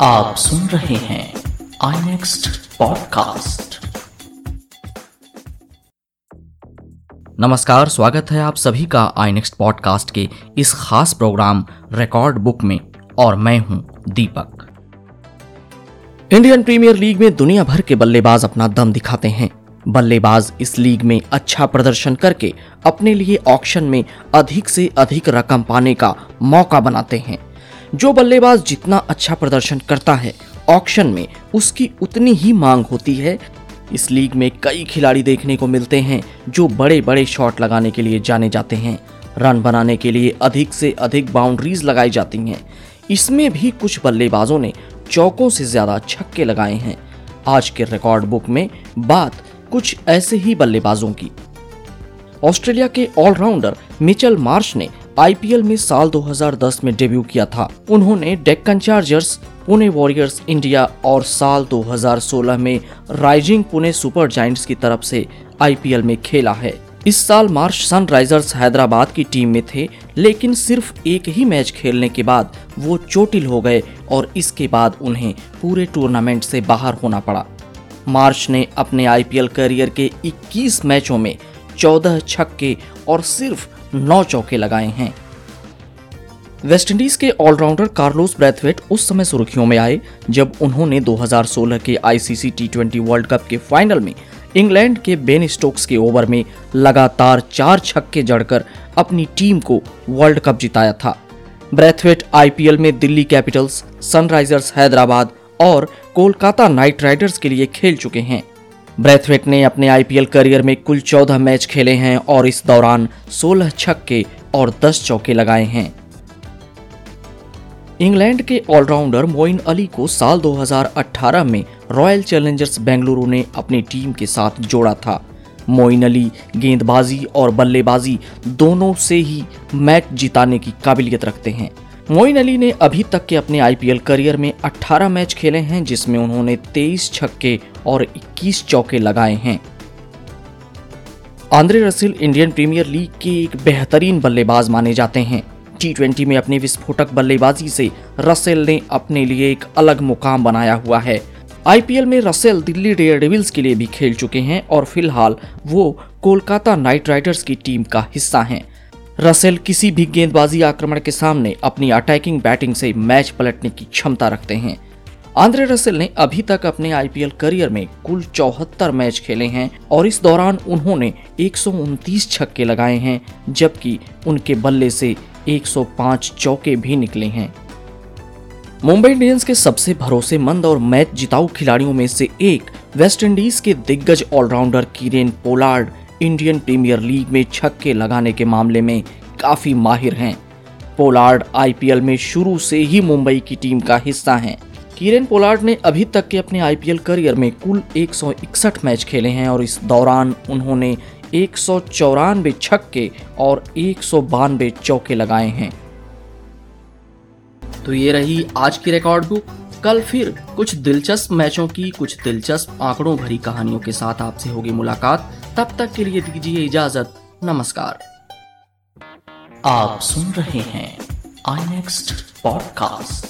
आप सुन रहे हैं आई नेक्स्ट पॉडकास्ट नमस्कार, स्वागत है आप सभी का आई नेक्स्ट पॉडकास्ट के इस खास प्रोग्राम रिकॉर्ड बुक में, और मैं हूँ दीपक। इंडियन प्रीमियर लीग में दुनिया भर के बल्लेबाज अपना दम दिखाते हैं। बल्लेबाज इस लीग में अच्छा प्रदर्शन करके अपने लिए ऑक्शन में अधिक से अधिक रकम पाने का मौका बनाते हैं। जो बल्लेबाज जितना अच्छा प्रदर्शन करता है ऑक्शन में उसकी उतनी ही मांग होती है। इस लीग में कई खिलाड़ी देखने को मिलते हैं, जो बड़े बड़े शॉट लगाने के लिए जाने जाते हैं। रन बनाने के लिए अधिक से अधिक बाउंड्रीज लगाई जाती हैं। इसमें भी कुछ बल्लेबाजों ने चौकों से ज़्यादा छक्के लगाए हैं। आज के रिकॉर्ड बुक में बात कुछ ऐसे ही बल्लेबाजों की। ऑस्ट्रेलिया के ऑलराउंडर मिचेल मार्श ने आईपीएल में साल 2010 में डेब्यू किया था। उन्होंने Deccan Chargers, Pune Warriors India और साल 2016 में राइजिंग पुणे सुपर जाइंट्स की तरफ़ से आईपीएल में खेला है। इस साल मार्च सनराइजर्स हैदराबाद की टीम में थे, लेकिन सिर्फ़ एक ही मैच खेलने के बाद वो चोटिल हो गए और इसके बाद उन्हें पूरे टूर्नामेंट से बाहर होना पड़ा। मार्च ने अपने आईपीएल करियर के 21 मैचों में 14 छक्के और सिर्फ़ नौ चौके लगाए हैं। वेस्टइंडीज के ऑलराउंडर कार्लोस ब्रैथवेट उस समय सुर्खियों में आए, जब उन्होंने 2016 के आईसीसी टी वर्ल्ड कप के फाइनल में इंग्लैंड के बेन स्टोक्स के ओवर में लगातार चार छक्के जड़कर अपनी टीम को वर्ल्ड कप जिताया था। ब्रैथवेट आईपीएल में दिल्ली कैपिटल्स, सनराइजर्स हैदराबाद और कोलकाता नाइट राइडर्स के लिए खेल चुके हैं। ब्रैथवेट ने अपने आईपीएल करियर में कुल 14 मैच खेले हैं और इस दौरान 16 छक्के और 10 चौके लगाए हैं। इंग्लैंड के ऑलराउंडर मोइन अली को साल 2018 में रॉयल चैलेंजर्स बेंगलुरु ने अपनी टीम के साथ जोड़ा था। मोइन अली गेंदबाजी और बल्लेबाजी दोनों से ही मैच जिताने की काबिलियत रखते हैं। मोइन अली ने अभी तक के अपने आईपीएल करियर में 18 मैच खेले हैं, जिसमें उन्होंने 23 छक्के और 21 चौके लगाए हैं। Andre Russell Indian Premier League के एक बेहतरीन बल्लेबाज माने जाते हैं। टी ट्वेंटी में अपनी विस्फोटक बल्लेबाजी से रसेल ने अपने लिए एक अलग मुकाम बनाया हुआ है। आईपीएल में रसेल दिल्ली डेयर डेविल्स के लिए भी खेल चुके हैं और फ़िलहाल वो कोलकाता नाइट राइडर्स की टीम का हिस्सा हैं। रसेल किसी भी गेंदबाजी आक्रमण के सामने अपनी अटैकिंग बैटिंग से मैच पलटने की क्षमता रखते हैं। आंद्रे रसेल ने अभी तक अपने आईपीएल करियर में कुल चौहत्तर मैच खेले हैं और इस दौरान उन्होंने एक सौ उनतीस छक्के लगाए हैं, जबकि उनके बल्ले से 105 चौके भी निकले हैं। मुंबई इंडियंस के सबसे भरोसेमंद और मैच जिताऊ खिलाड़ियों में से एक वेस्टइंडीज के दिग्गज allrounder Kieron Pollard Indian Premier League में छक्के लगाने के मामले में काफ़ी माहिर हैं। पोलार्ड आईपीएल में शुरू से ही मुंबई की टीम का हिस्सा हैं। किरेन पोलार्ड ने अभी तक के अपने आईपीएल करियर में कुल 161 मैच खेले हैं और इस दौरान उन्होंने एक सौ चौरानबे छक्के और एक सौ बानवे चौके लगाए हैं। तो ये रही आज की रिकॉर्ड बुक कल फिर कुछ दिलचस्प मैचों की, कुछ दिलचस्प आंकड़ों भरी कहानियों के साथ आपसे होगी मुलाकात। तब तक के लिए दीजिए इजाज़त। नमस्कार। आप सुन रहे हैं आई नेक्स्ट पॉडकास्ट